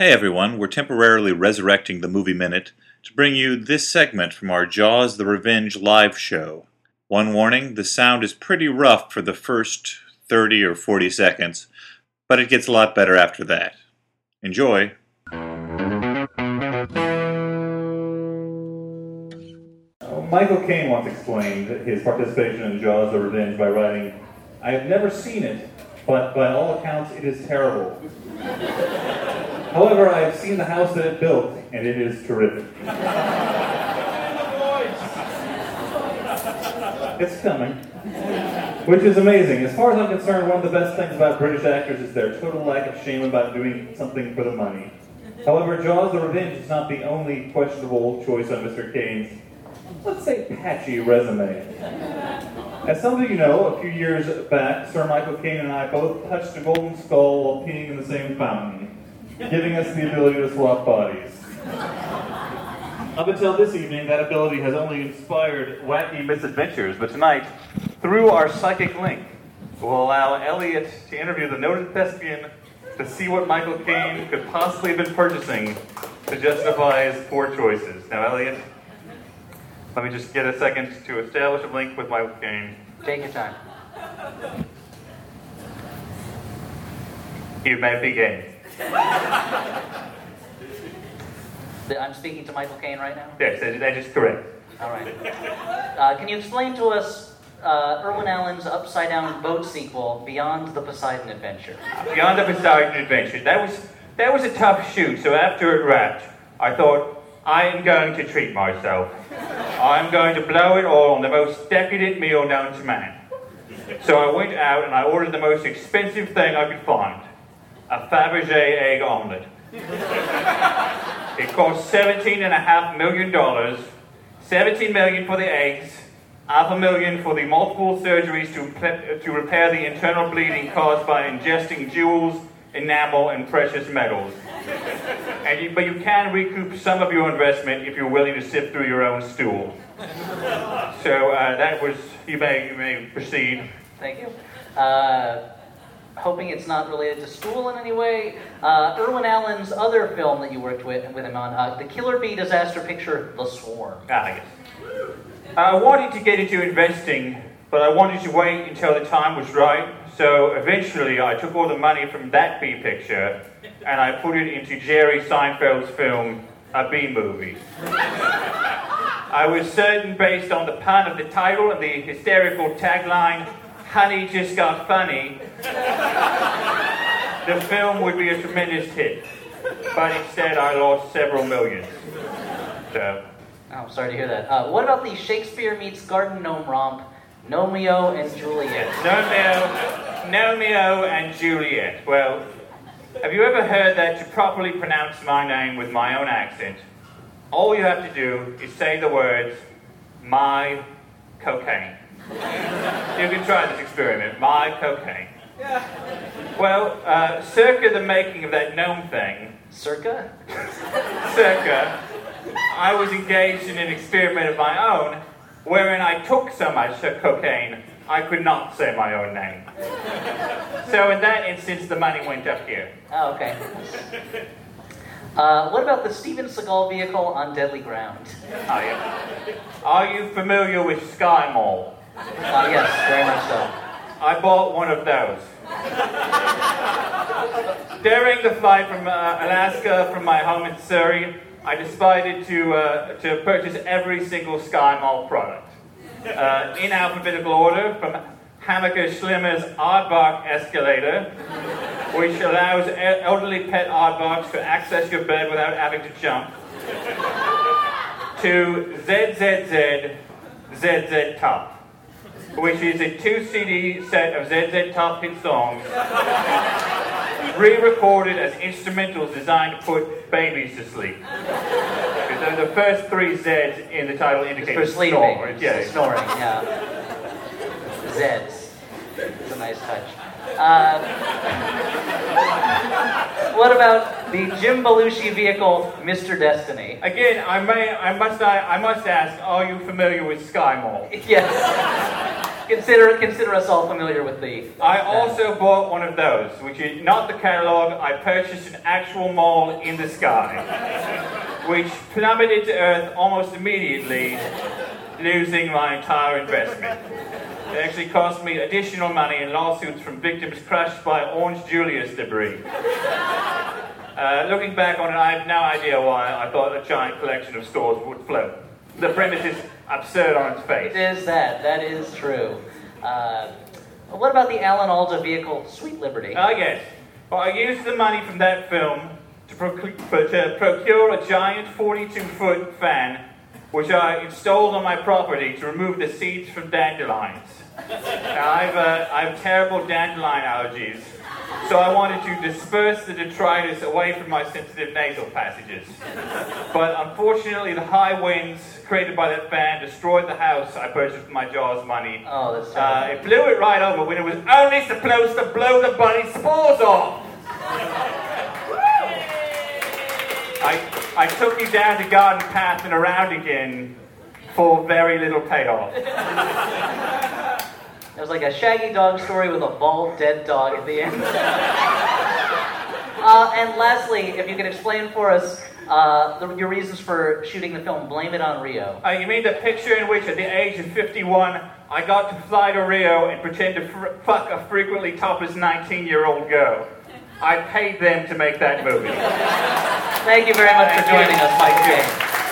Hey everyone, we're temporarily resurrecting the Movie Minute to bring you this segment from our Jaws the Revenge live show. One warning the sound is pretty rough for the first 30 or 40 seconds, but it gets a lot better after that. Enjoy! Michael Caine once explained his participation in Jaws the Revenge by writing, I have never seen it, but by all accounts it is terrible. However, I have seen the house that it built, and it is terrific. it's coming. Which is amazing. As far as I'm concerned, one of the best things about British actors is their total lack of shame about doing something for the money. However, Jaws the Revenge is not the only questionable choice on Mr. Caine's, let's say, patchy resume. As some of you know, a few years back, Sir Michael Caine and I both touched a golden skull while peeing in the same fountain, giving us the ability to swap bodies. Up until this evening, that ability has only inspired wacky misadventures, but tonight, through our psychic link, we'll allow Elliot to interview the noted thespian to see what Michael Caine could possibly have been purchasing to justify his poor choices. Now, Elliot, let me just get a second to establish a link with Michael Caine. Take your time. You may begin. I'm speaking to Michael Caine right now. Yes, that that is correct. All right. Uh, can you explain to us uh, Irwin Allen's upside down boat sequel, Beyond the Poseidon Adventure? Beyond the Poseidon Adventure. That was that was a tough shoot. So after it wrapped, I thought I am going to treat myself. I'm going to blow it all on the most decadent meal known to man. So I went out and I ordered the most expensive thing I could find: a Fabergé egg omelet. It cost seventeen and a half million dollars. Seventeen million for the eggs, half a million for the multiple surgeries to, ple- to repair the internal bleeding caused by ingesting jewels, enamel, and precious metals. And you, but you can recoup some of your investment if you're willing to sift through your own stool. So uh, that was, you may, you may proceed. Thank you. Uh, hoping it's not related to school in any way. Uh, Irwin Allen's other film that you worked with, with him on, uh, the Killer Bee disaster picture, The Swarm. Ah, yes. I wanted to get into investing, but I wanted to wait until the time was right. So eventually, I took all the money from that bee picture and I put it into Jerry Seinfeld's film, A Bee Movie. I was certain, based on the pun of the title and the hysterical tagline, Honey Just Got Funny, the film would be a tremendous hit. But instead, I lost several millions. So. Oh, I'm sorry to hear that. Uh, what about the Shakespeare meets Garden Gnome romp, Gnomeo and Juliet? Romeo, Romeo and Juliet. Well, have you ever heard that to properly pronounce my name with my own accent, all you have to do is say the words, my cocaine. You can try this experiment, my cocaine. Well, uh, circa the making of that gnome thing, Circa? circa, I was engaged in an experiment of my own wherein I took so much cocaine I could not say my own name. So in that instance, the money went up here. Oh, okay. Uh, what about the Steven Seagal vehicle on Deadly Ground? Are you, are you familiar with Sky Mall? Uh, yes, very much so. I bought one of those. During the flight from uh, Alaska from my home in Surrey, I decided to, uh, to purchase every single Sky Mall product. Uh, in alphabetical order, from Hammacher Schlemmer's Aardvark escalator, which allows elderly pet aardvarks to access your bed without having to jump, to ZZZ ZZ Top which is a two CD set of ZZ Top hit songs, re recorded as instrumentals designed to put babies to sleep. Because the first three Z's in the title indicate For sleeping. snore. Yeah. Snoring, yeah. Zeds. It's a nice touch. Uh, what about the Jim Belushi vehicle, Mr. Destiny? Again, I may, I must, I, I must ask: Are you familiar with Sky Mall? Yes. Consider consider us all familiar with the. I also bought one of those, which is not the catalog. I purchased an actual mall in the sky, which plummeted to earth almost immediately, losing my entire investment. It actually cost me additional money in lawsuits from victims crushed by Orange Julius debris. Uh, looking back on it, I have no idea why I thought a giant collection of stores would float. The premise is absurd on its face. It is that. That is true. Uh, what about the Alan Alda vehicle, Sweet Liberty? Ah, yes. Well, I used the money from that film to, proc- to procure a giant 42 foot fan, which I installed on my property to remove the seeds from dandelions. Now, I've, uh, I have terrible dandelion allergies, so I wanted to disperse the detritus away from my sensitive nasal passages. But unfortunately, the high winds created by that fan destroyed the house I purchased with my Jaws money. Oh, that's Uh, it blew it right over when it was only supposed to blow the bunny spores off. I, I took you down the garden path and around again for very little payoff. It was like a shaggy dog story with a bald dead dog at the end. uh, and lastly, if you could explain for us uh, the, your reasons for shooting the film Blame It on Rio. Uh, you mean the picture in which, at the age of 51, I got to fly to Rio and pretend to fr- fuck a frequently topless 19 year old girl? I paid them to make that movie. Thank you very much for you. joining us, Mike. James.